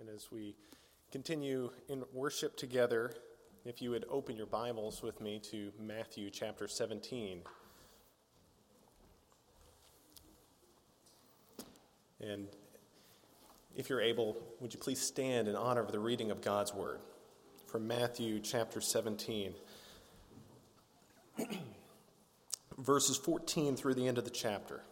And as we continue in worship together, if you would open your Bibles with me to Matthew chapter 17. And if you're able, would you please stand in honor of the reading of God's Word from Matthew chapter 17, verses 14 through the end of the chapter.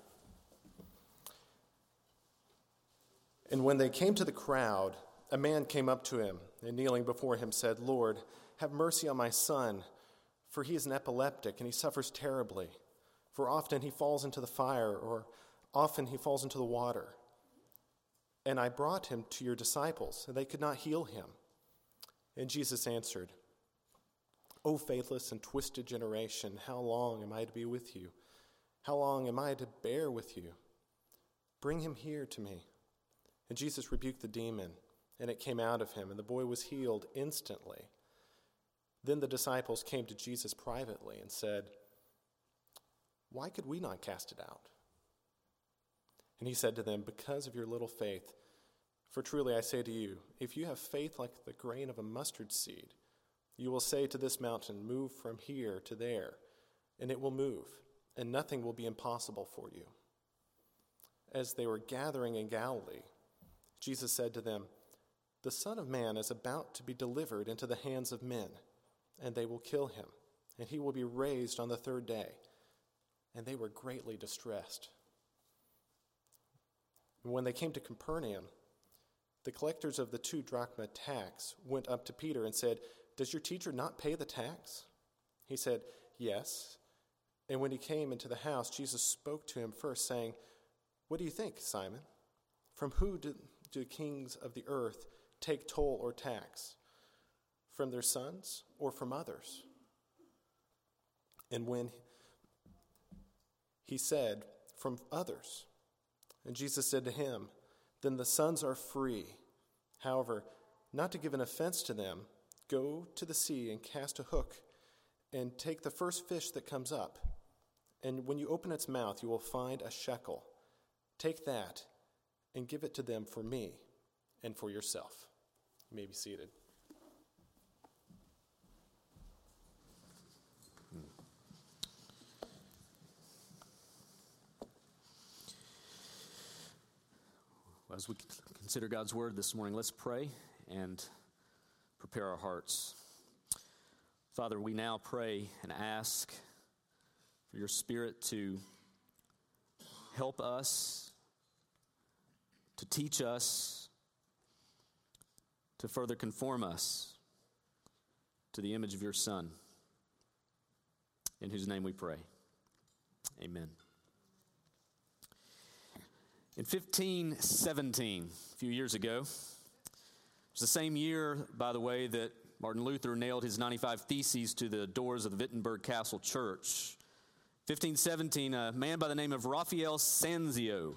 And when they came to the crowd, a man came up to him and kneeling before him said, Lord, have mercy on my son, for he is an epileptic and he suffers terribly. For often he falls into the fire, or often he falls into the water. And I brought him to your disciples, and they could not heal him. And Jesus answered, O faithless and twisted generation, how long am I to be with you? How long am I to bear with you? Bring him here to me. And Jesus rebuked the demon, and it came out of him, and the boy was healed instantly. Then the disciples came to Jesus privately and said, Why could we not cast it out? And he said to them, Because of your little faith. For truly I say to you, if you have faith like the grain of a mustard seed, you will say to this mountain, Move from here to there, and it will move, and nothing will be impossible for you. As they were gathering in Galilee, Jesus said to them, The Son of Man is about to be delivered into the hands of men, and they will kill him, and he will be raised on the third day. And they were greatly distressed. When they came to Capernaum, the collectors of the two drachma tax went up to Peter and said, Does your teacher not pay the tax? He said, Yes. And when he came into the house, Jesus spoke to him first, saying, What do you think, Simon? From who did do kings of the earth take toll or tax? From their sons or from others? And when he said, From others, and Jesus said to him, Then the sons are free. However, not to give an offense to them, go to the sea and cast a hook and take the first fish that comes up. And when you open its mouth, you will find a shekel. Take that and give it to them for me and for yourself. You may be seated. As we consider God's word this morning, let's pray and prepare our hearts. Father, we now pray and ask for your Spirit to help us to teach us, to further conform us to the image of your Son, in whose name we pray. Amen. In 1517, a few years ago, it was the same year, by the way, that Martin Luther nailed his 95 Theses to the doors of the Wittenberg Castle Church. 1517, a man by the name of Raphael Sanzio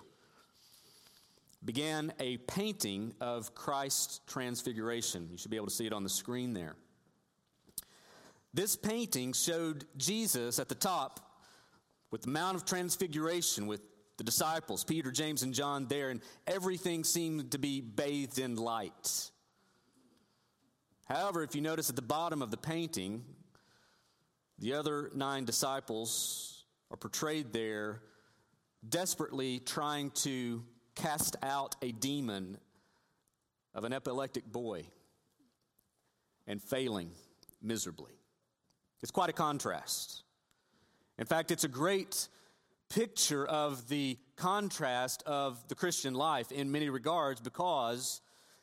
began a painting of Christ's transfiguration. You should be able to see it on the screen there. This painting showed Jesus at the top with the Mount of Transfiguration, with the disciples, Peter, James, and John, there, and everything seemed to be bathed in light. However, if you notice at the bottom of the painting, the other nine disciples are portrayed there desperately trying to cast out a demon of an epileptic boy and failing miserably. It's quite a contrast. In fact, it's a great picture of the contrast of the Christian life in many regards because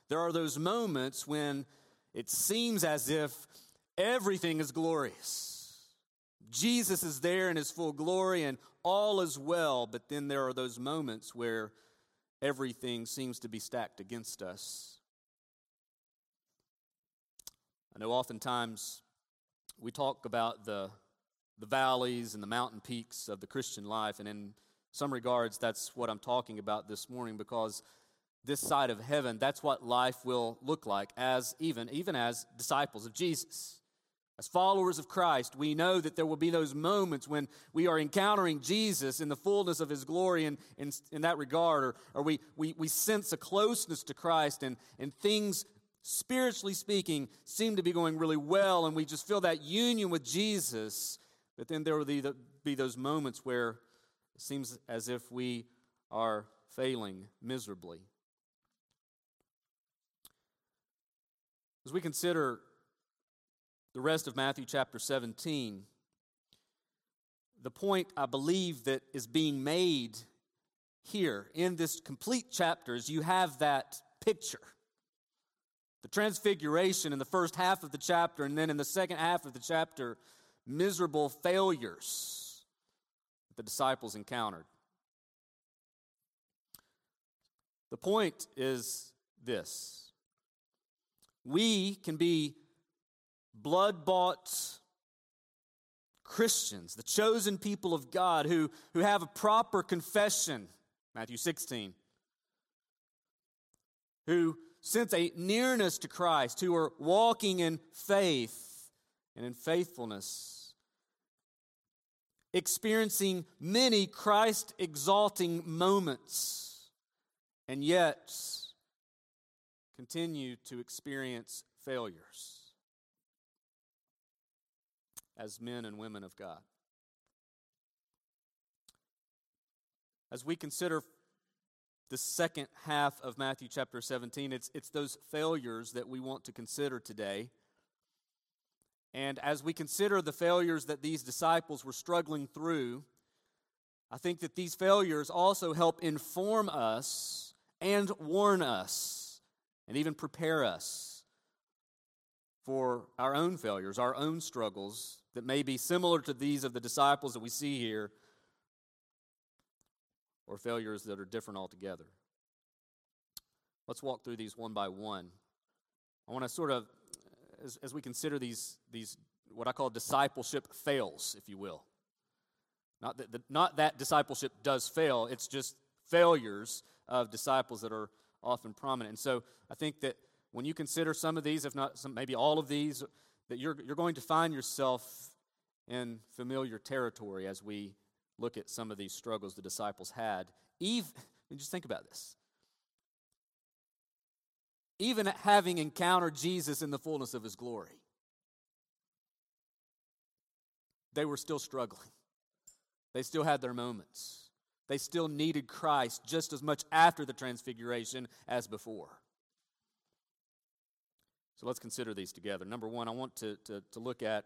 there are those moments when it seems as if everything is glorious. Jesus is there in his full glory and all is well, but then there are those moments where everything seems to be stacked against us. I know oftentimes we talk about the, the valleys and the mountain peaks of the Christian life, and in some regards, that's what I'm talking about this morning because this side of heaven, that's what life will look like as even, even as disciples of Jesus. As followers of Christ, we know that there will be those moments when we are encountering Jesus in the fullness of his glory in, in, in that regard, or, or we, we, we sense a closeness to Christ and, and things, spiritually speaking, seem to be going really well, and we just feel that union with Jesus. But then there will be, the, be those moments where it seems as if we are failing miserably. As we consider the rest of Matthew chapter 17, the point I believe that is being made here in this complete chapter is you have that picture. The transfiguration in the first half of the chapter, and then in the second half of the chapter, miserable failures that the disciples encountered. The point is this we can be blood bought Christians, the chosen people of God who, who have a proper confession, Matthew 16, who sense a nearness to Christ, who are walking in faith and in faithfulness, experiencing many Christ exalting moments, and yet continue to experience failures as men and women of God. As we consider the second half of Matthew chapter 17, it's, it's those failures that we want to consider today. And as we consider the failures that these disciples were struggling through, I think that these failures also help inform us and warn us and even prepare us for our own failures, our own struggles that may be similar to these of the disciples that we see here, or failures that are different altogether. Let's walk through these one by one. I want to sort of, as, as we consider these, these, what I call discipleship fails, if you will. Not that, the, not that discipleship does fail, it's just failures of disciples that are often prominent. And so I think that when you consider some of these, if not some, maybe all of these, that you're, you're going to find yourself in familiar territory as we look at some of these struggles the disciples had. Eve, just think about this. Even having encountered Jesus in the fullness of his glory, they were still struggling. They still had their moments. They still needed Christ just as much after the transfiguration as before. So let's consider these together. Number one, I want to, to, to look at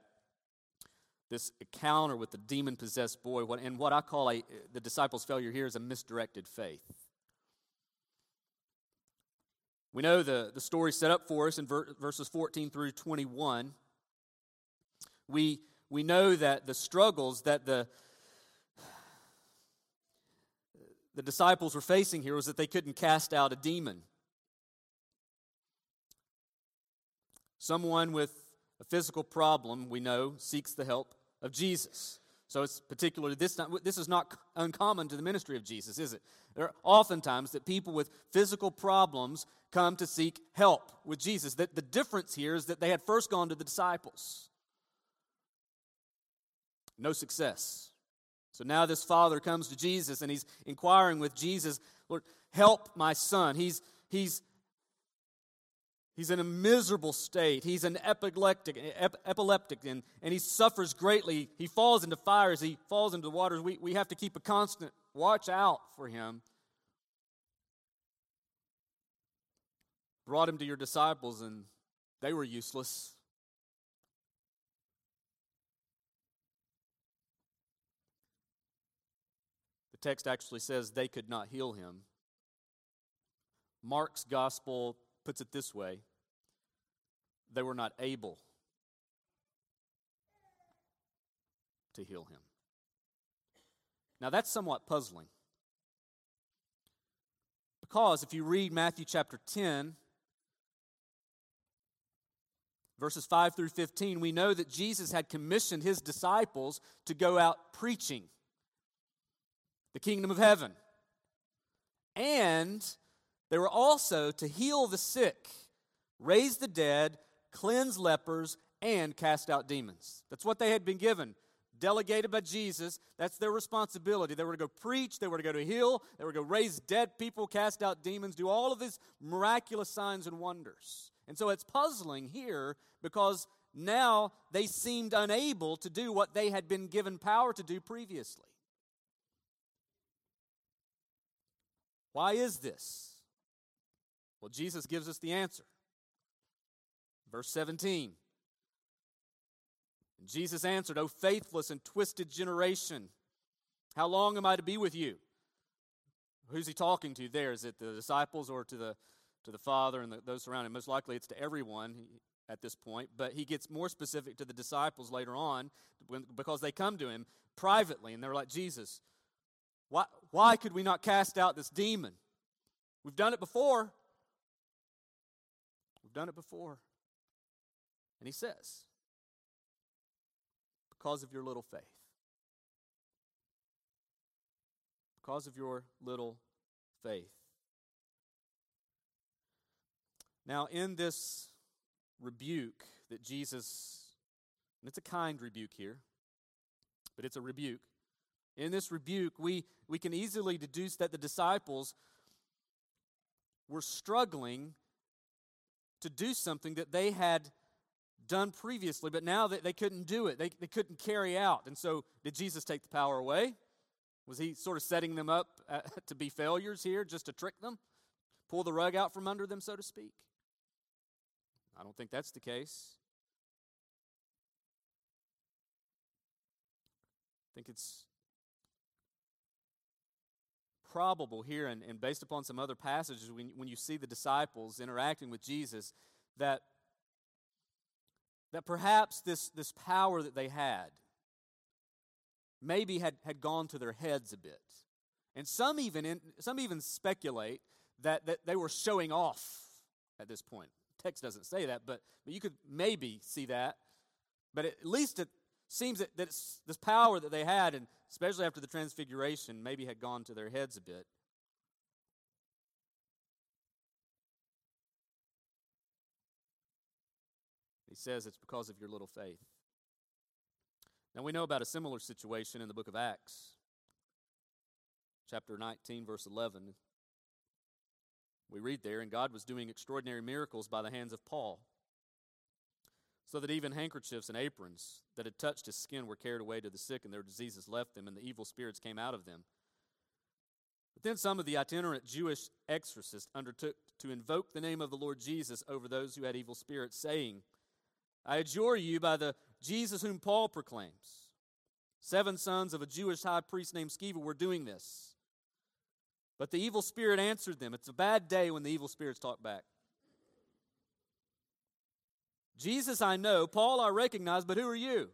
this encounter with the demon possessed boy, and what I call a, the disciples' failure here is a misdirected faith. We know the, the story set up for us in ver, verses 14 through 21. We, we know that the struggles that the, the disciples were facing here was that they couldn't cast out a demon. Someone with a physical problem, we know, seeks the help of Jesus. So it's particularly this time, this is not uncommon to the ministry of Jesus, is it? There are oftentimes that people with physical problems come to seek help with Jesus. That the difference here is that they had first gone to the disciples. No success. So now this father comes to Jesus and he's inquiring with Jesus, Lord, help my son. He's he's He's in a miserable state. He's an epileptic, ep- epileptic and, and he suffers greatly. He falls into fires. He falls into waters. We, we have to keep a constant watch out for him. Brought him to your disciples, and they were useless. The text actually says they could not heal him. Mark's gospel puts it this way they were not able to heal him. Now, that's somewhat puzzling. Because if you read Matthew chapter 10, verses 5 through 15, we know that Jesus had commissioned his disciples to go out preaching the kingdom of heaven. And they were also to heal the sick, raise the dead, cleanse lepers, and cast out demons. That's what they had been given delegated by Jesus. That's their responsibility. They were to go preach, they were to go to heal, they were to go raise dead people, cast out demons, do all of these miraculous signs and wonders. And so it's puzzling here because now they seemed unable to do what they had been given power to do previously. Why is this? Well, Jesus gives us the answer. Verse 17. Jesus answered, O faithless and twisted generation, how long am I to be with you? Who's he talking to there? Is it the disciples or to the, to the Father and the, those surrounding? Most likely it's to everyone at this point, but he gets more specific to the disciples later on when, because they come to him privately and they're like, Jesus, why, why could we not cast out this demon? We've done it before. Done it before. And he says, because of your little faith. Because of your little faith. Now, in this rebuke that Jesus, and it's a kind rebuke here, but it's a rebuke. In this rebuke, we, we can easily deduce that the disciples were struggling to do something that they had done previously, but now they, they couldn't do it. They, they couldn't carry out. And so, did Jesus take the power away? Was he sort of setting them up uh, to be failures here just to trick them? Pull the rug out from under them, so to speak? I don't think that's the case. I think it's probable here, and, and based upon some other passages, when, when you see the disciples interacting with Jesus, that that perhaps this, this power that they had maybe had, had gone to their heads a bit. And some even, in, some even speculate that, that they were showing off at this point. Text doesn't say that, but, but you could maybe see that. But at least it seems that, that this power that they had, and especially after the transfiguration, maybe had gone to their heads a bit. He says it's because of your little faith. Now we know about a similar situation in the book of Acts, chapter 19, verse 11. We read there, and God was doing extraordinary miracles by the hands of Paul, so that even handkerchiefs and aprons that had touched his skin were carried away to the sick, and their diseases left them, and the evil spirits came out of them. But then some of the itinerant Jewish exorcists undertook to invoke the name of the Lord Jesus over those who had evil spirits, saying, I adjure you by the Jesus whom Paul proclaims. Seven sons of a Jewish high priest named Sceva were doing this. But the evil spirit answered them. It's a bad day when the evil spirits talk back. Jesus I know, Paul I recognize, but who are you?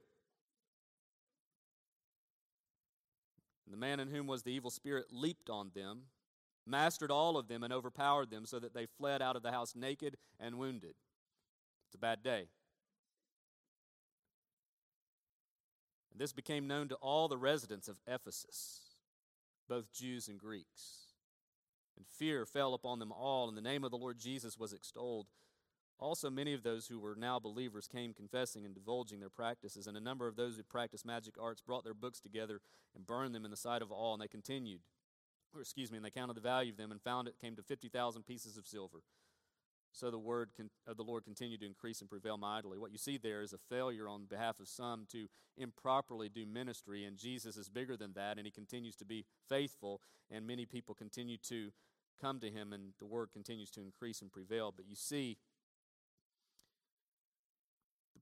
And the man in whom was the evil spirit leaped on them, mastered all of them, and overpowered them, so that they fled out of the house naked and wounded. It's a bad day. And this became known to all the residents of Ephesus, both Jews and Greeks. And fear fell upon them all, and the name of the Lord Jesus was extolled. Also, many of those who were now believers came confessing and divulging their practices, and a number of those who practiced magic arts brought their books together and burned them in the sight of all, and they continued, or excuse me, and they counted the value of them and found it came to 50,000 pieces of silver. So the word of the Lord continued to increase and prevail mightily. What you see there is a failure on behalf of some to improperly do ministry, and Jesus is bigger than that, and he continues to be faithful, and many people continue to come to him, and the word continues to increase and prevail. But you see,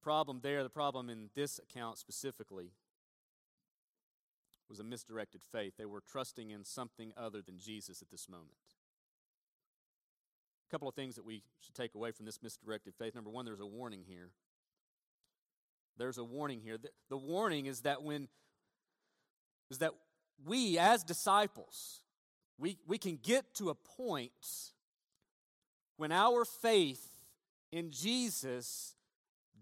problem there, the problem in this account specifically, was a misdirected faith. They were trusting in something other than Jesus at this moment A couple of things that we should take away from this misdirected faith. Number one, there's a warning here. There's a warning here. The, the warning is that when is that we as disciples, we, we can get to a point when our faith in Jesus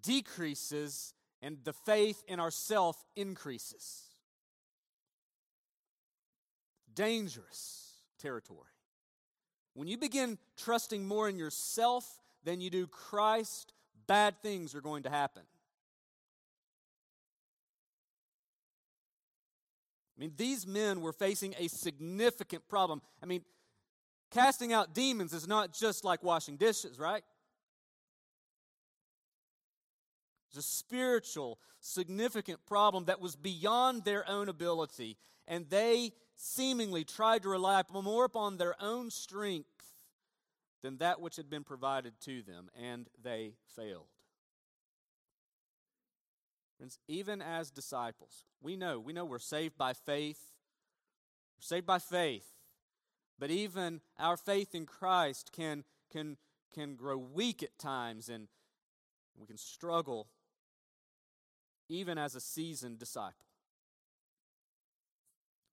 decreases and the faith in ourself increases. Dangerous territory. When you begin trusting more in yourself than you do Christ, bad things are going to happen. I mean, these men were facing a significant problem. I mean, casting out demons is not just like washing dishes, right? A spiritual, significant problem that was beyond their own ability, and they seemingly tried to rely more upon their own strength than that which had been provided to them, and they failed. Friends, even as disciples, we know, we know we're saved by faith. We're saved by faith. But even our faith in Christ can, can, can grow weak at times and we can struggle even as a seasoned disciple.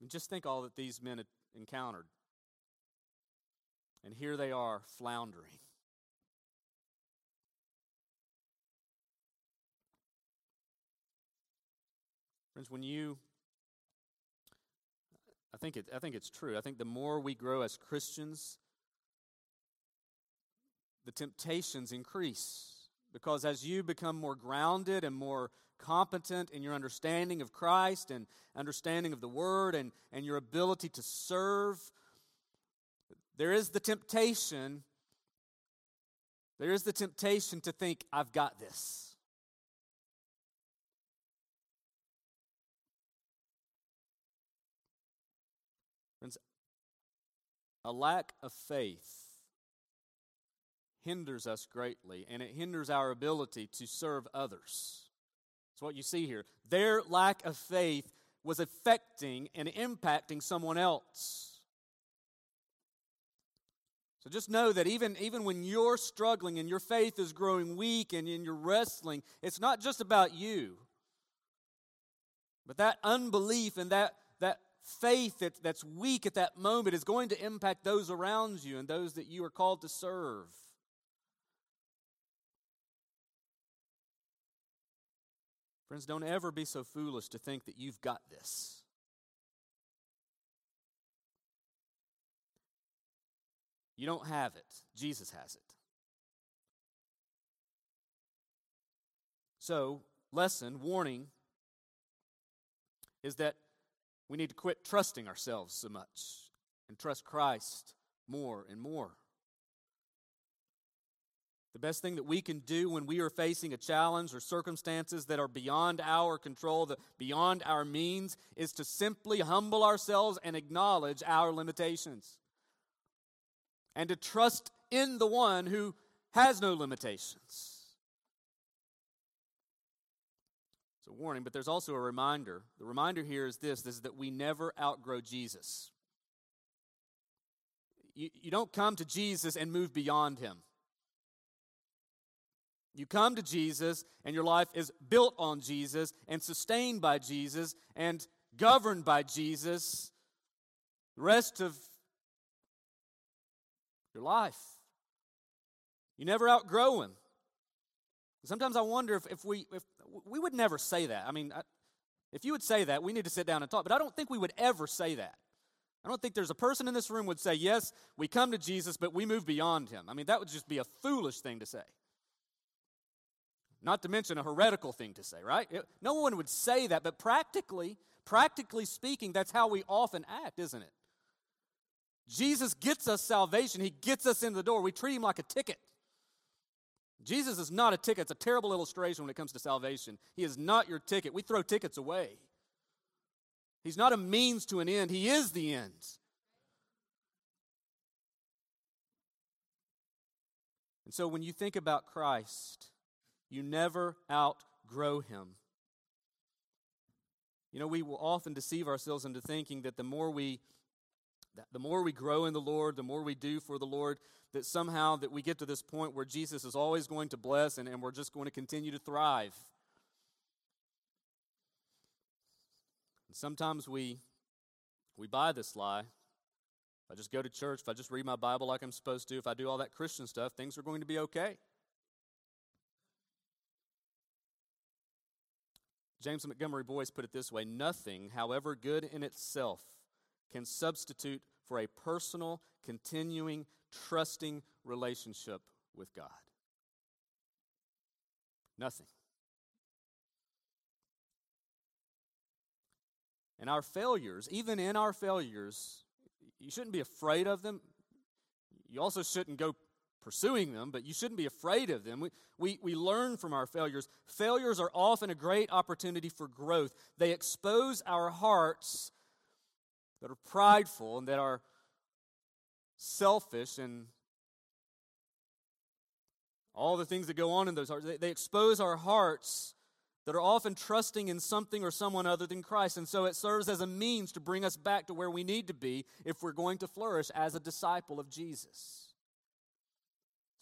And just think all that these men had encountered. And here they are floundering. Friends, when you I think it I think it's true. I think the more we grow as Christians, the temptations increase. Because as you become more grounded and more competent in your understanding of Christ and understanding of the Word and, and your ability to serve, there is the temptation. There is the temptation to think, I've got this. Friends, a lack of faith hinders us greatly, and it hinders our ability to serve others. That's what you see here. Their lack of faith was affecting and impacting someone else. So just know that even, even when you're struggling and your faith is growing weak and, and you're wrestling, it's not just about you. But that unbelief and that, that faith that, that's weak at that moment is going to impact those around you and those that you are called to serve. Friends, don't ever be so foolish to think that you've got this. You don't have it, Jesus has it. So, lesson, warning, is that we need to quit trusting ourselves so much and trust Christ more and more. The best thing that we can do when we are facing a challenge or circumstances that are beyond our control, that beyond our means, is to simply humble ourselves and acknowledge our limitations. And to trust in the one who has no limitations. It's a warning, but there's also a reminder. The reminder here is this, this is that we never outgrow Jesus. You, you don't come to Jesus and move beyond him. You come to Jesus, and your life is built on Jesus and sustained by Jesus and governed by Jesus the rest of your life. You never outgrow Him. Sometimes I wonder if, if we if we would never say that. I mean, I, if you would say that, we need to sit down and talk. But I don't think we would ever say that. I don't think there's a person in this room would say, "Yes, we come to Jesus, but we move beyond Him." I mean, that would just be a foolish thing to say. Not to mention a heretical thing to say, right? No one would say that, but practically, practically speaking, that's how we often act, isn't it? Jesus gets us salvation. He gets us in the door. We treat him like a ticket. Jesus is not a ticket. It's a terrible illustration when it comes to salvation. He is not your ticket. We throw tickets away. He's not a means to an end, He is the end. And so when you think about Christ, you never outgrow him. You know, we will often deceive ourselves into thinking that the more we that the more we grow in the Lord, the more we do for the Lord, that somehow that we get to this point where Jesus is always going to bless and, and we're just going to continue to thrive. And sometimes we we buy this lie. If I just go to church, if I just read my Bible like I'm supposed to, if I do all that Christian stuff, things are going to be okay. James Montgomery Boice put it this way Nothing, however good in itself, can substitute for a personal, continuing, trusting relationship with God. Nothing. And our failures, even in our failures, you shouldn't be afraid of them. You also shouldn't go pursuing them, but you shouldn't be afraid of them. We, we, we learn from our failures. Failures are often a great opportunity for growth. They expose our hearts that are prideful and that are selfish and all the things that go on in those hearts. They, they expose our hearts that are often trusting in something or someone other than Christ. And so it serves as a means to bring us back to where we need to be if we're going to flourish as a disciple of Jesus.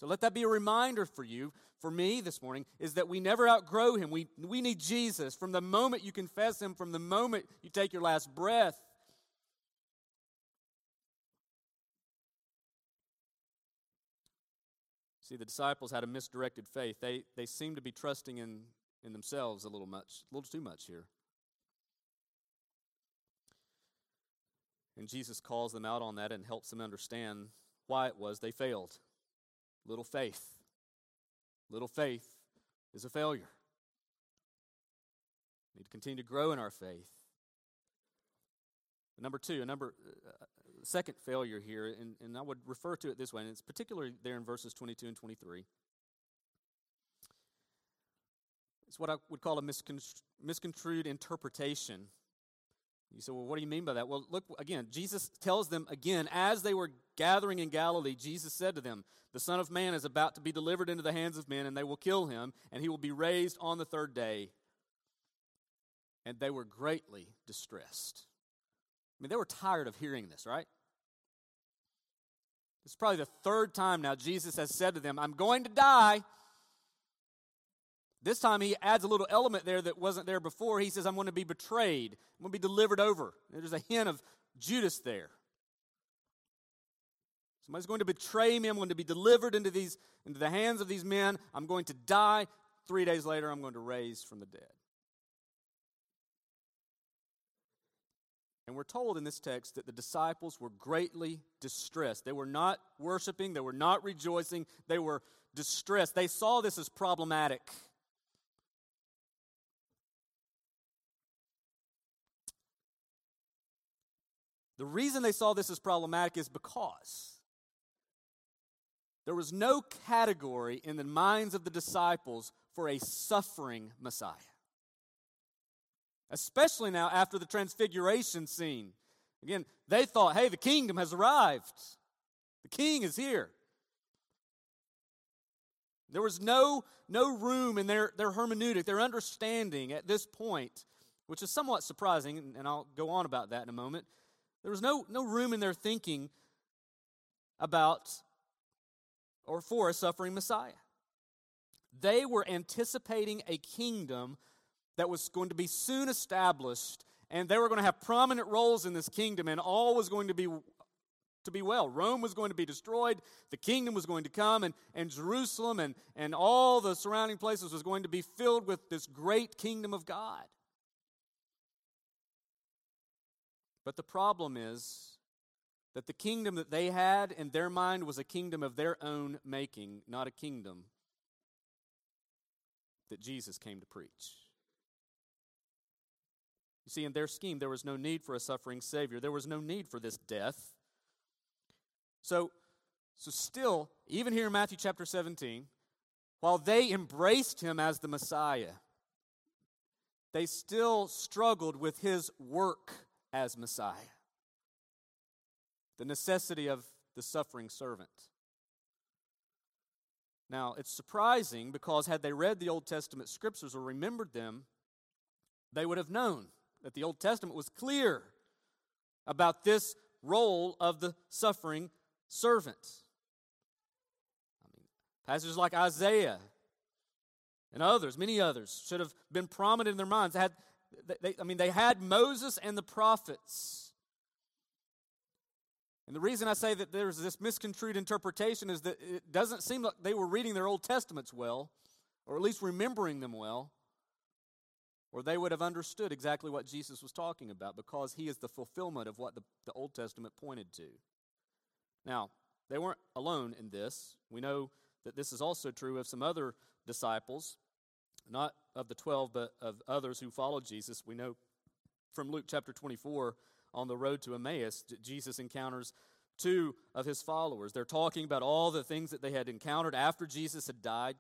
So let that be a reminder for you, for me this morning, is that we never outgrow Him. We, we need Jesus. From the moment you confess Him, from the moment you take your last breath, See, the disciples had a misdirected faith. They, they seemed to be trusting in, in themselves a little much, a little too much here. And Jesus calls them out on that and helps them understand why it was they failed. Little faith. Little faith is a failure. We need to continue to grow in our faith. Number two, a number, uh, second failure here, and, and I would refer to it this way, and it's particularly there in verses 22 and 23. It's what I would call a misconstrued interpretation. You say, well, what do you mean by that? Well, look, again, Jesus tells them again, as they were gathering in Galilee, Jesus said to them, The Son of Man is about to be delivered into the hands of men, and they will kill him, and he will be raised on the third day. And they were greatly distressed I mean, they were tired of hearing this, right? This is probably the third time now Jesus has said to them, I'm going to die. This time he adds a little element there that wasn't there before. He says, I'm going to be betrayed, I'm going to be delivered over. There's a hint of Judas there. Somebody's going to betray me. I'm going to be delivered into, these, into the hands of these men. I'm going to die. Three days later, I'm going to raise from the dead. And we're told in this text that the disciples were greatly distressed. They were not worshiping, they were not rejoicing, they were distressed. They saw this as problematic. The reason they saw this as problematic is because there was no category in the minds of the disciples for a suffering Messiah especially now after the transfiguration scene. Again, they thought, hey, the kingdom has arrived, the king is here. There was no, no room in their, their hermeneutic, their understanding at this point, which is somewhat surprising, and I'll go on about that in a moment. There was no, no room in their thinking about or for a suffering Messiah. They were anticipating a kingdom that was going to be soon established, and they were going to have prominent roles in this kingdom, and all was going to be to be well. Rome was going to be destroyed, the kingdom was going to come, and, and Jerusalem and, and all the surrounding places was going to be filled with this great kingdom of God. But the problem is that the kingdom that they had in their mind was a kingdom of their own making, not a kingdom that Jesus came to preach. You see, in their scheme, there was no need for a suffering Savior, there was no need for this death. So, so still, even here in Matthew chapter 17, while they embraced him as the Messiah, they still struggled with his work as Messiah. The necessity of the suffering servant. Now, it's surprising because had they read the Old Testament scriptures or remembered them, they would have known that the Old Testament was clear about this role of the suffering servant. I mean, passages like Isaiah and others, many others, should have been prominent in their minds. They had, they, I mean, they had Moses and the prophets. And the reason I say that there's this misconstrued interpretation is that it doesn't seem like they were reading their Old Testaments well, or at least remembering them well or they would have understood exactly what Jesus was talking about because he is the fulfillment of what the, the Old Testament pointed to. Now, they weren't alone in this. We know that this is also true of some other disciples, not of the 12, but of others who followed Jesus. We know from Luke chapter 24 on the road to Emmaus, Jesus encounters two of his followers. They're talking about all the things that they had encountered after Jesus had died.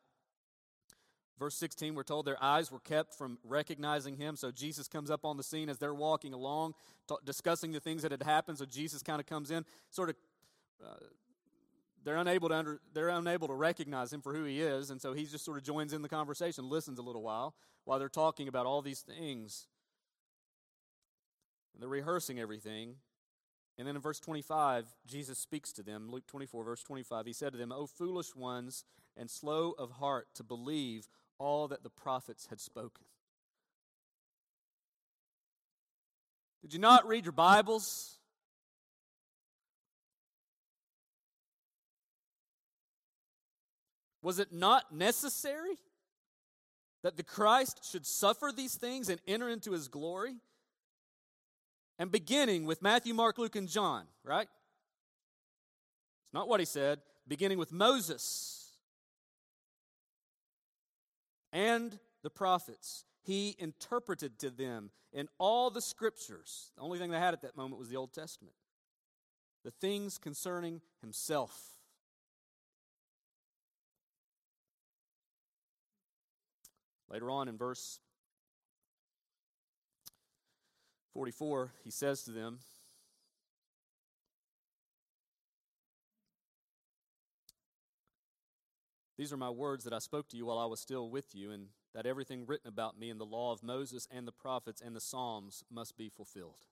Verse 16, we're told their eyes were kept from recognizing him. So Jesus comes up on the scene as they're walking along, t- discussing the things that had happened. So Jesus kind of comes in, sort of. Uh, they're unable to under, they're unable to recognize him for who he is, and so he just sort of joins in the conversation, listens a little while while they're talking about all these things. And they're rehearsing everything. And then in verse 25, Jesus speaks to them. Luke 24, verse 25, he said to them, O foolish ones and slow of heart to believe all that the prophets had spoken. Did you not read your Bibles? Was it not necessary that the Christ should suffer these things and enter into his glory? And beginning with Matthew, Mark, Luke, and John, right? It's not what he said. Beginning with Moses and the prophets, he interpreted to them in all the scriptures. The only thing they had at that moment was the Old Testament. The things concerning himself. Later on in verse 44, he says to them, These are my words that I spoke to you while I was still with you, and that everything written about me in the law of Moses and the prophets and the Psalms must be fulfilled.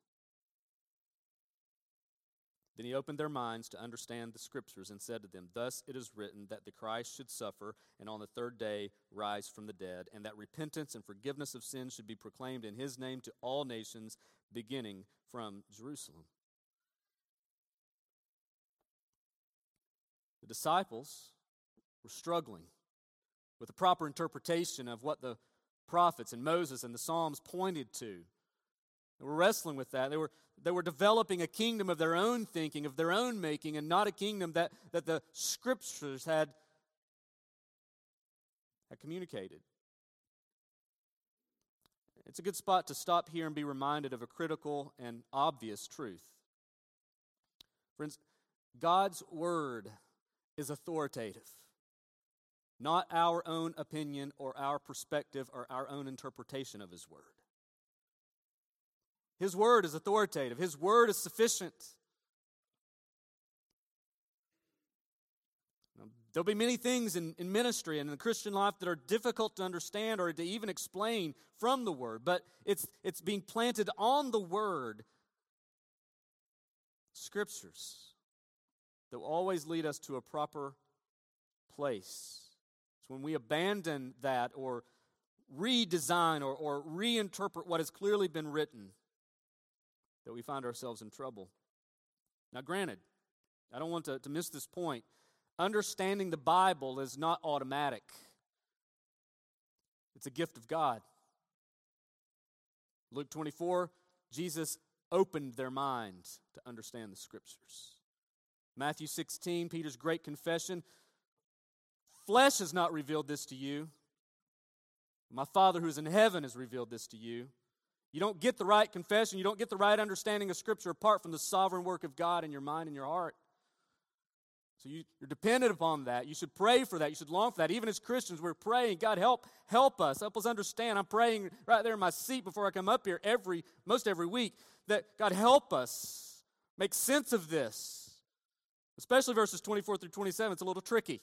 Then he opened their minds to understand the scriptures and said to them, Thus it is written that the Christ should suffer and on the third day rise from the dead, and that repentance and forgiveness of sins should be proclaimed in his name to all nations, beginning from Jerusalem. The disciples were struggling with the proper interpretation of what the prophets and Moses and the Psalms pointed to. They were wrestling with that. They were, they were developing a kingdom of their own thinking, of their own making, and not a kingdom that, that the scriptures had, had communicated. It's a good spot to stop here and be reminded of a critical and obvious truth. Friends, God's word is authoritative, not our own opinion or our perspective or our own interpretation of His word. His word is authoritative, His word is sufficient. There'll be many things in, in ministry and in the Christian life that are difficult to understand or to even explain from the Word, but it's, it's being planted on the Word, scriptures, that will always lead us to a proper place. It's when we abandon that or redesign or, or reinterpret what has clearly been written that we find ourselves in trouble. Now, granted, I don't want to, to miss this point. Understanding the Bible is not automatic, it's a gift of God. Luke 24, Jesus opened their mind to understand the scriptures. Matthew 16, Peter's great confession flesh has not revealed this to you. My Father who is in heaven has revealed this to you. You don't get the right confession, you don't get the right understanding of Scripture apart from the sovereign work of God in your mind and your heart. So you, are dependent upon that. You should pray for that. You should long for that. Even as Christians, we're praying, God help, help us, help us understand. I'm praying right there in my seat before I come up here every most every week that God help us make sense of this. Especially verses 24 through 27. It's a little tricky.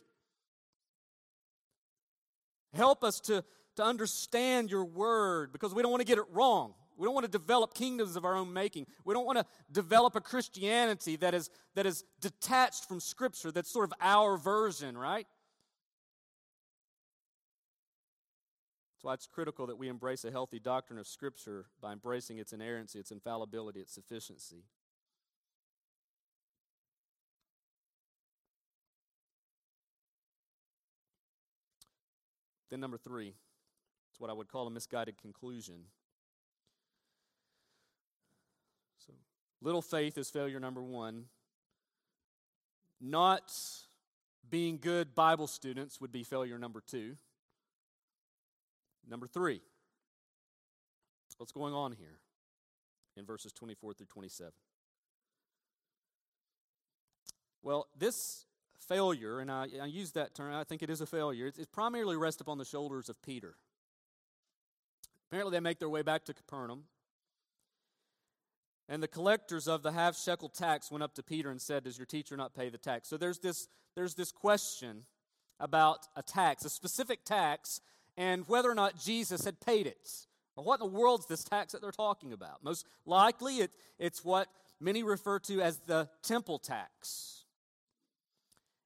Help us to to understand your word because we don't want to get it wrong. We don't want to develop kingdoms of our own making. We don't want to develop a Christianity that is, that is detached from Scripture, that's sort of our version, right? That's why it's critical that we embrace a healthy doctrine of Scripture by embracing its inerrancy, its infallibility, its sufficiency. Then, number three. It's what I would call a misguided conclusion. So, little faith is failure number one. Not being good Bible students would be failure number two. Number three, what's going on here? in verses 24 through 27. Well, this failure, and I, I use that term, I think it is a failure, it's primarily rests upon the shoulders of Peter. Apparently, they make their way back to Capernaum. And the collectors of the half shekel tax went up to Peter and said, Does your teacher not pay the tax? So there's this, there's this question about a tax, a specific tax, and whether or not Jesus had paid it. Well, what in the world is this tax that they're talking about? Most likely, it, it's what many refer to as the temple tax.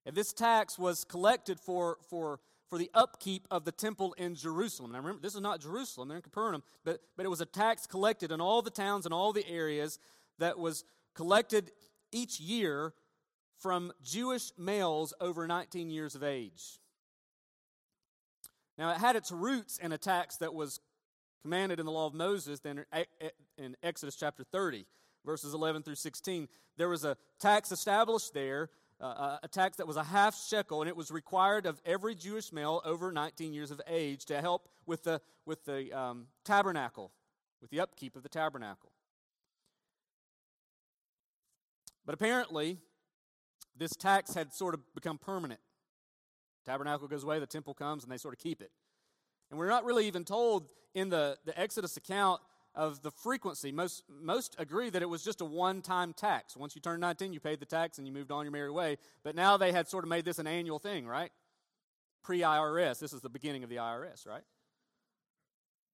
And this tax was collected for, for, for the upkeep of the temple in Jerusalem. Now remember, this is not Jerusalem, they're in Capernaum, but, but it was a tax collected in all the towns and all the areas that was collected each year from Jewish males over 19 years of age. Now, it had its roots in a tax that was commanded in the law of Moses, then in eh, eh, Exodus chapter 30, verses 11 through 16. There was a tax established there uh, a tax that was a half shekel, and it was required of every Jewish male over 19 years of age to help with the, with the um, tabernacle, with the upkeep of the tabernacle. But apparently, this tax had sort of become permanent. Tabernacle goes away, the temple comes, and they sort of keep it. And we're not really even told in the, the Exodus account of the frequency. Most, most agree that it was just a one time tax. Once you turned 19, you paid the tax and you moved on your merry way. But now they had sort of made this an annual thing, right? Pre IRS. This is the beginning of the IRS, right?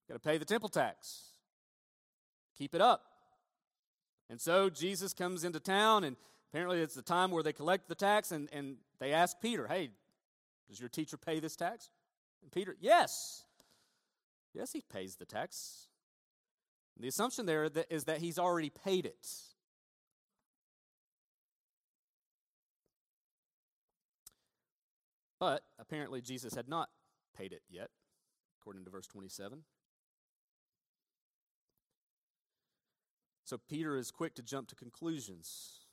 Got to pay the temple tax, keep it up. And so Jesus comes into town, and apparently it's the time where they collect the tax, and, and they ask Peter, Hey, does your teacher pay this tax? And Peter, Yes. Yes, he pays the tax. The assumption there is that he's already paid it. But apparently, Jesus had not paid it yet, according to verse 27. So Peter is quick to jump to conclusions.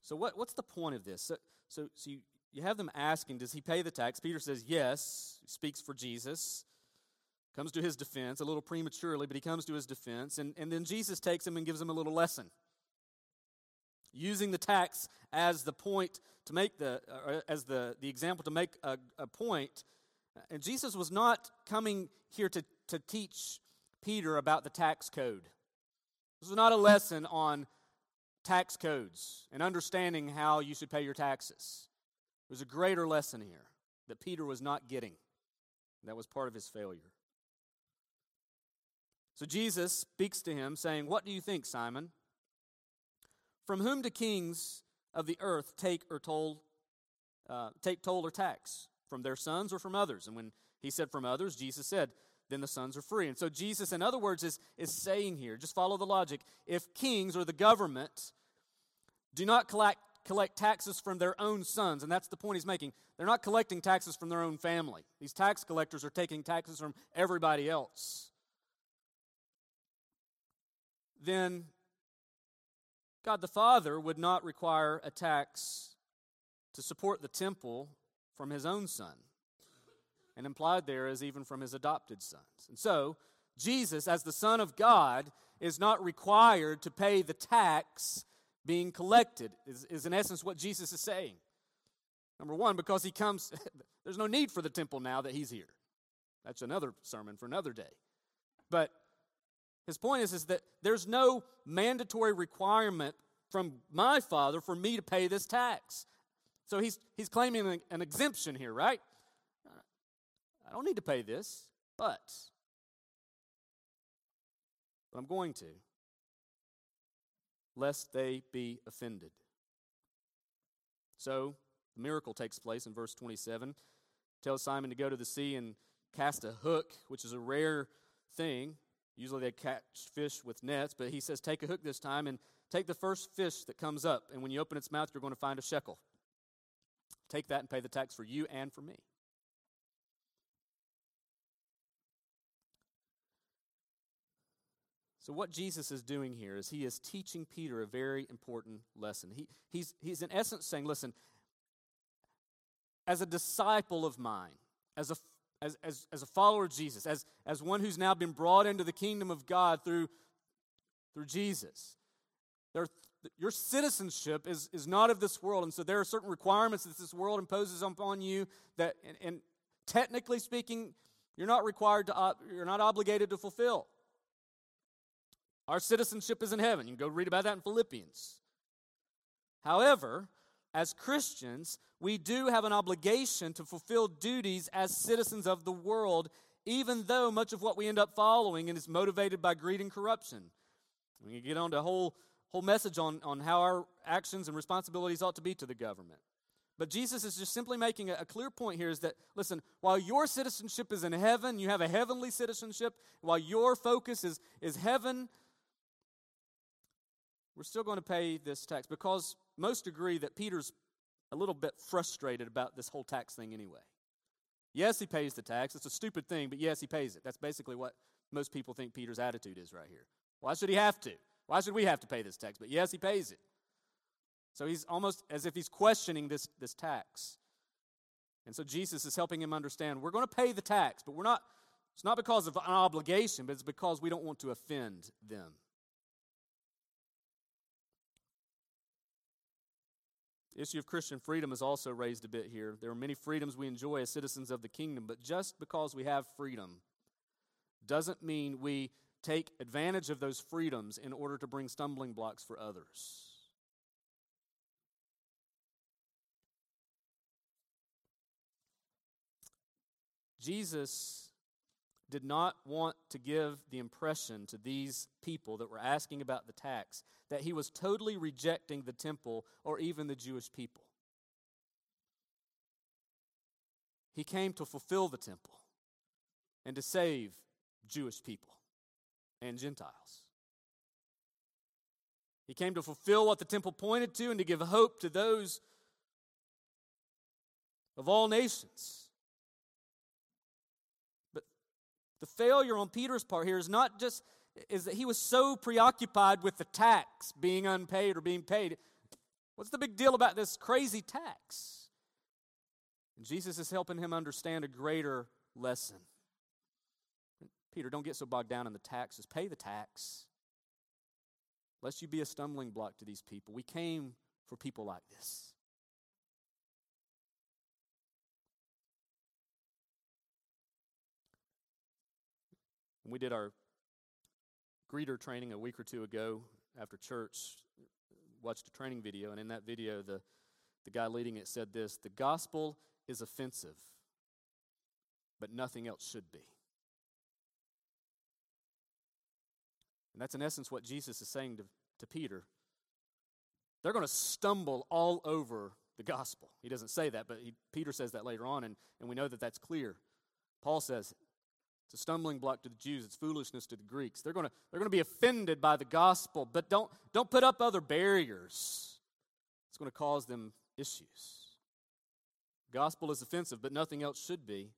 So, what, what's the point of this? So, so, so you, you have them asking, Does he pay the tax? Peter says, Yes, speaks for Jesus comes to his defense a little prematurely, but he comes to his defense. And, and then Jesus takes him and gives him a little lesson. Using the tax as the point to make the, uh, as the, the example to make a, a point. And Jesus was not coming here to, to teach Peter about the tax code. This was not a lesson on tax codes and understanding how you should pay your taxes. There's a greater lesson here that Peter was not getting. That was part of his failure. So Jesus speaks to him, saying, What do you think, Simon? From whom do kings of the earth take or toll, uh, take toll or tax? From their sons or from others? And when he said from others, Jesus said, then the sons are free. And so Jesus, in other words, is, is saying here, just follow the logic, if kings or the government do not collect, collect taxes from their own sons, and that's the point he's making, they're not collecting taxes from their own family. These tax collectors are taking taxes from everybody else then God the Father would not require a tax to support the temple from his own son. And implied there is even from his adopted sons. And so, Jesus, as the Son of God, is not required to pay the tax being collected, is, is in essence what Jesus is saying. Number one, because he comes, there's no need for the temple now that he's here. That's another sermon for another day. But his point is, is that there's no mandatory requirement from my father for me to pay this tax. So he's, he's claiming an, an exemption here, right? I don't need to pay this, but, but I'm going to, lest they be offended. So the miracle takes place in verse 27. Tells Simon to go to the sea and cast a hook, which is a rare thing. Usually they catch fish with nets, but he says, Take a hook this time and take the first fish that comes up. And when you open its mouth, you're going to find a shekel. Take that and pay the tax for you and for me. So, what Jesus is doing here is he is teaching Peter a very important lesson. He, he's, he's in essence saying, Listen, as a disciple of mine, as a as, as, as a follower of Jesus, as, as one who's now been brought into the kingdom of God through through Jesus. There, your citizenship is, is not of this world, and so there are certain requirements that this world imposes upon you that, and, and technically speaking, you're not required to, you're not obligated to fulfill. Our citizenship is in heaven. You can go read about that in Philippians. However, as Christians, we do have an obligation to fulfill duties as citizens of the world, even though much of what we end up following is motivated by greed and corruption. We can get on to a whole, whole message on, on how our actions and responsibilities ought to be to the government. But Jesus is just simply making a, a, clear point here is that, listen, while your citizenship is in heaven, you have a heavenly citizenship, while your focus is, is heaven, we're still going to pay this tax because most agree that Peter's a little bit frustrated about this whole tax thing anyway. Yes, he pays the tax. It's a stupid thing, but yes, he pays it. That's basically what most people think Peter's attitude is right here. Why should he have to? Why should we have to pay this tax? But yes, he pays it. So he's almost as if he's questioning this, this tax. And so Jesus is helping him understand we're going to pay the tax, but we're not, it's not because of an obligation, but it's because we don't want to offend them. The issue of Christian freedom is also raised a bit here. There are many freedoms we enjoy as citizens of the kingdom, but just because we have freedom doesn't mean we take advantage of those freedoms in order to bring stumbling blocks for others. Jesus did not want to give the impression to these people that were asking about the tax that he was totally rejecting the temple or even the Jewish people. He came to fulfill the temple and to save Jewish people and Gentiles. He came to fulfill what the temple pointed to and to give hope to those of all nations. The failure on Peter's part here is not just is that he was so preoccupied with the tax being unpaid or being paid. What's the big deal about this crazy tax? And Jesus is helping him understand a greater lesson. Peter, don't get so bogged down in the taxes. Pay the tax. Lest you be a stumbling block to these people. We came for people like this. We did our greeter training a week or two ago after church, watched a training video, and in that video, the, the guy leading it said this The gospel is offensive, but nothing else should be. And that's in essence what Jesus is saying to, to Peter. They're going to stumble all over the gospel. He doesn't say that, but he, Peter says that later on, and, and we know that that's clear. Paul says it's a stumbling block to the Jews. It's foolishness to the Greeks. They're going to, they're going to be offended by the gospel, but don't, don't put up other barriers. It's going to cause them issues. Gospel is offensive, but nothing else should be.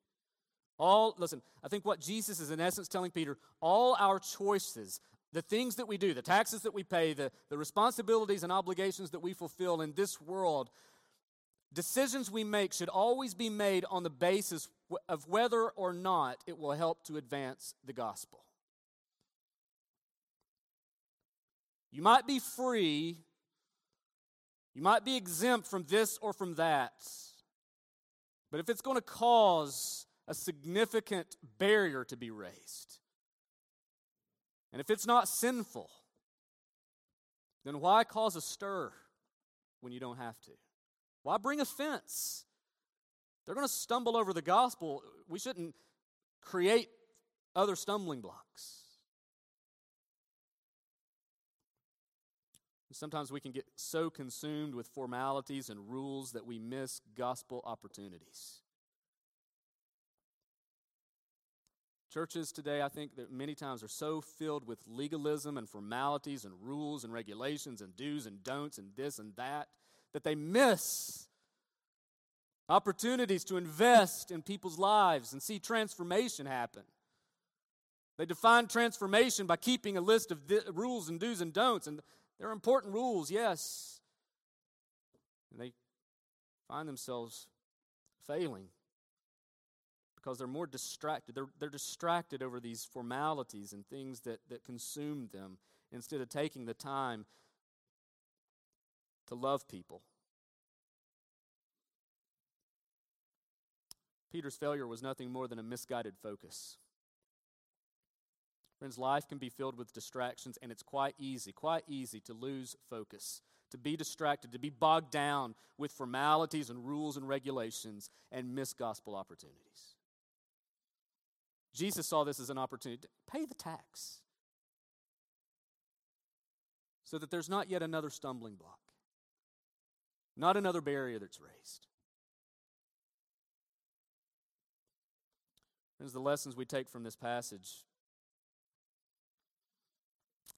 All, listen, I think what Jesus is in essence telling Peter, all our choices, the things that we do, the taxes that we pay, the, the responsibilities and obligations that we fulfill in this world, decisions we make should always be made on the basis of whether or not it will help to advance the gospel. You might be free, you might be exempt from this or from that, but if it's going to cause a significant barrier to be raised, and if it's not sinful, then why cause a stir when you don't have to? Why bring offense? They're going to stumble over the gospel. We shouldn't create other stumbling blocks. Sometimes we can get so consumed with formalities and rules that we miss gospel opportunities. Churches today, I think that many times are so filled with legalism and formalities and rules and regulations and do's and don'ts and this and that that they miss opportunities to invest in people's lives and see transformation happen. They define transformation by keeping a list of rules and do's and don'ts, and they're important rules, yes. And they find themselves failing because they're more distracted. They're, they're distracted over these formalities and things that, that consume them instead of taking the time to love people. Peter's failure was nothing more than a misguided focus. Friends, life can be filled with distractions, and it's quite easy, quite easy to lose focus, to be distracted, to be bogged down with formalities and rules and regulations and miss gospel opportunities. Jesus saw this as an opportunity to pay the tax so that there's not yet another stumbling block, not another barrier that's raised. Friends, the lessons we take from this passage.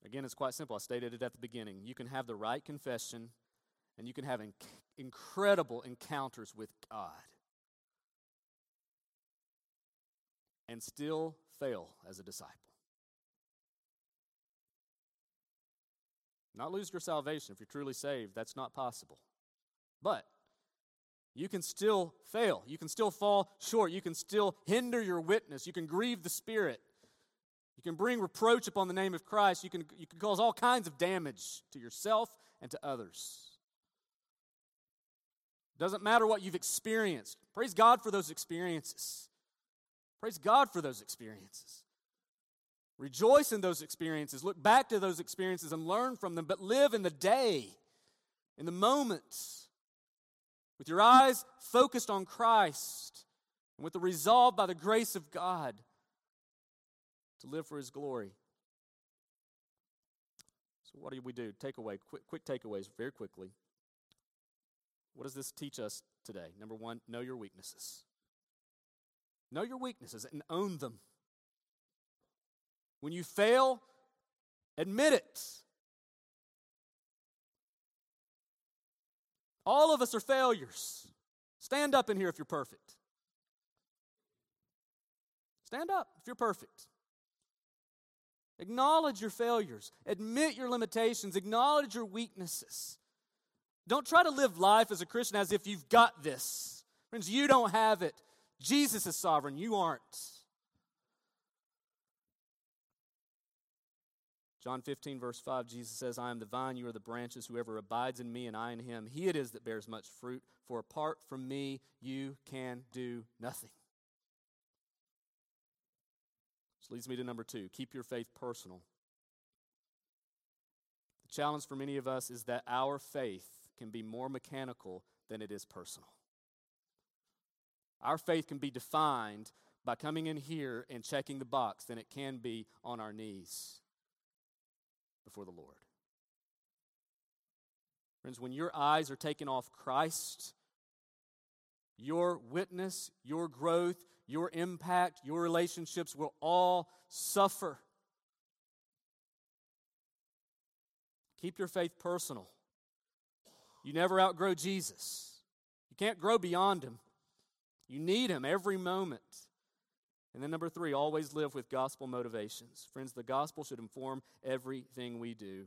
Again, it's quite simple. I stated it at the beginning. You can have the right confession and you can have inc- incredible encounters with God and still fail as a disciple. Not lose your salvation if you're truly saved, that's not possible. But you can still fail. You can still fall short. You can still hinder your witness. You can grieve the Spirit. You can bring reproach upon the name of Christ. You can, you can cause all kinds of damage to yourself and to others. Doesn't matter what you've experienced. Praise God for those experiences. Praise God for those experiences. Rejoice in those experiences. Look back to those experiences and learn from them, but live in the day, in the moments with your eyes focused on Christ, and with the resolve by the grace of God to live for His glory. So, what do we do? Takeaway, quick, quick takeaways, very quickly. What does this teach us today? Number one, know your weaknesses. Know your weaknesses and own them. When you fail, admit it. All of us are failures. Stand up in here if you're perfect. Stand up if you're perfect. Acknowledge your failures, admit your limitations, acknowledge your weaknesses. Don't try to live life as a Christian as if you've got this. Friends, you don't have it. Jesus is sovereign, you aren't. John 15, verse 5, Jesus says, I am the vine, you are the branches. Whoever abides in me and I in him, he it is that bears much fruit. For apart from me, you can do nothing. Which leads me to number two keep your faith personal. The challenge for many of us is that our faith can be more mechanical than it is personal. Our faith can be defined by coming in here and checking the box than it can be on our knees before the Lord. Friends, when your eyes are taken off Christ, your witness, your growth, your impact, your relationships will all suffer. Keep your faith personal. You never outgrow Jesus. You can't grow beyond him. You need him every moment. And then, number three, always live with gospel motivations. Friends, the gospel should inform everything we do.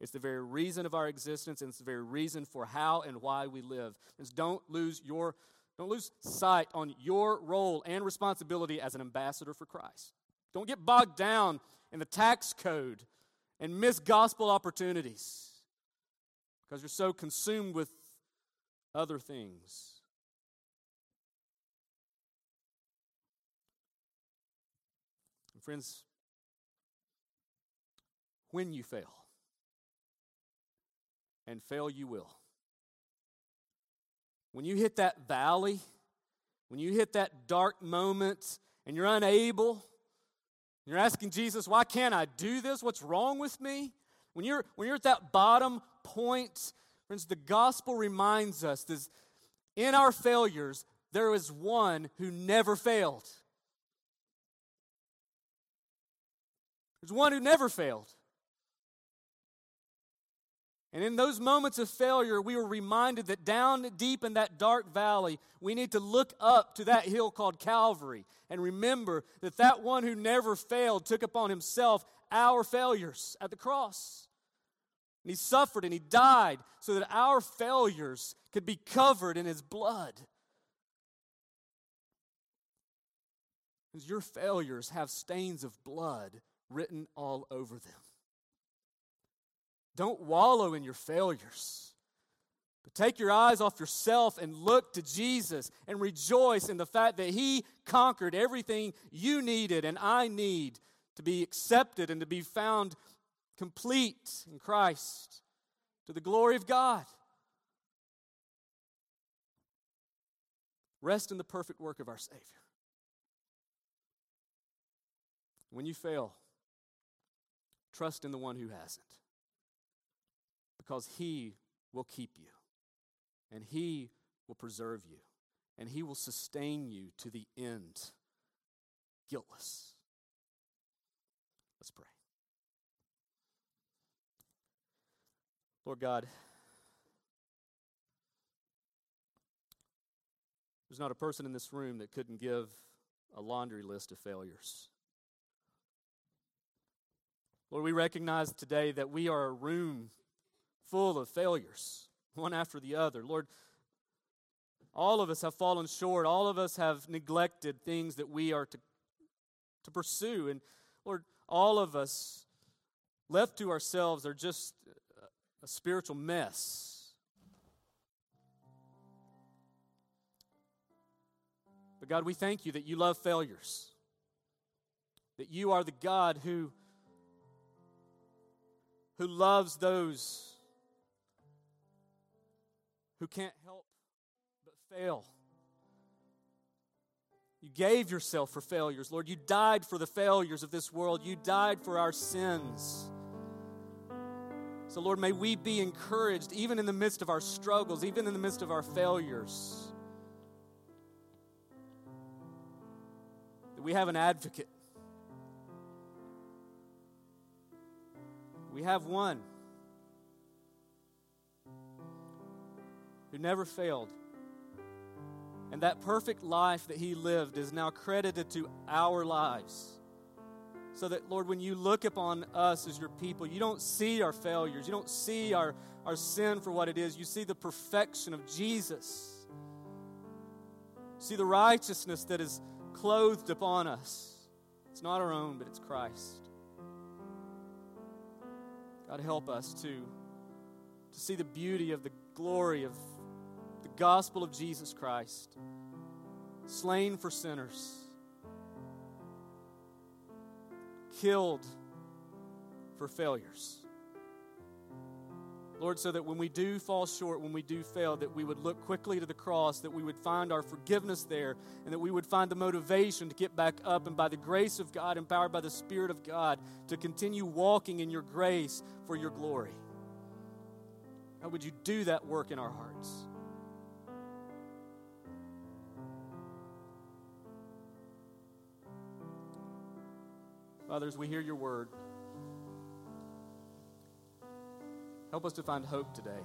It's the very reason of our existence, and it's the very reason for how and why we live. Friends, don't lose your don't lose sight on your role and responsibility as an ambassador for Christ. Don't get bogged down in the tax code and miss gospel opportunities because you're so consumed with other things. Friends, when you fail, and fail you will, when you hit that valley, when you hit that dark moment and you're unable, you're asking Jesus, why can't I do this? What's wrong with me? When you're, when you're at that bottom point, friends, the gospel reminds us that in our failures, there is one who never failed. There's one who never failed. And in those moments of failure, we were reminded that down deep in that dark valley, we need to look up to that hill called Calvary and remember that that one who never failed took upon himself our failures at the cross. And he suffered and he died so that our failures could be covered in his blood. Because your failures have stains of blood written all over them. Don't wallow in your failures. But take your eyes off yourself and look to Jesus and rejoice in the fact that He conquered everything you needed and I need to be accepted and to be found complete in Christ to the glory of God. Rest in the perfect work of our Savior. When you fail, trust in the one who hasn't. Because he will keep you, and he will preserve you, and he will sustain you to the end, guiltless. Let's pray. Lord God, there's not a person in this room that couldn't give a laundry list of failures. Lord, we recognize today that we are a room full of failures, one after the other. Lord, all of us have fallen short. All of us have neglected things that we are to, to pursue. And Lord, all of us, left to ourselves, are just a spiritual mess. But God, we thank you that you love failures, that you are the God who who loves those who can't help but fail. You gave yourself for failures, Lord. You died for the failures of this world. You died for our sins. So, Lord, may we be encouraged even in the midst of our struggles, even in the midst of our failures. That we have an advocate We have one who never failed. And that perfect life that he lived is now credited to our lives. So that, Lord, when you look upon us as your people, you don't see our failures. You don't see our, our sin for what it is. You see the perfection of Jesus. See the righteousness that is clothed upon us. It's not our own, but it's Christ. God, help us to, to see the beauty of the glory of the gospel of Jesus Christ, slain for sinners, killed for failures. Lord, so that when we do fall short, when we do fail, that we would look quickly to the cross, that we would find our forgiveness there, and that we would find the motivation to get back up, and by the grace of God, empowered by the Spirit of God, to continue walking in your grace for your glory. How would you do that work in our hearts? Fathers, we hear your word. Help us to find hope today.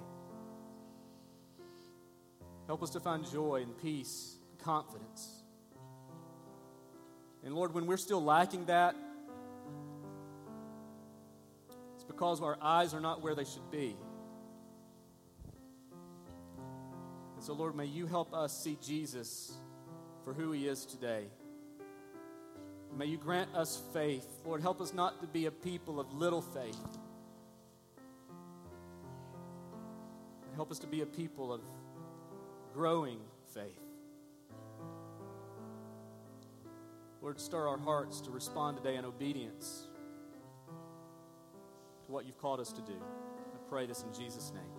Help us to find joy and peace, and confidence. And Lord, when we're still lacking that, it's because our eyes are not where they should be. And so, Lord, may you help us see Jesus for who he is today. May you grant us faith. Lord, help us not to be a people of little faith Help us to be a people of growing faith. Lord, stir our hearts to respond today in obedience to what you've called us to do. I pray this in Jesus' name.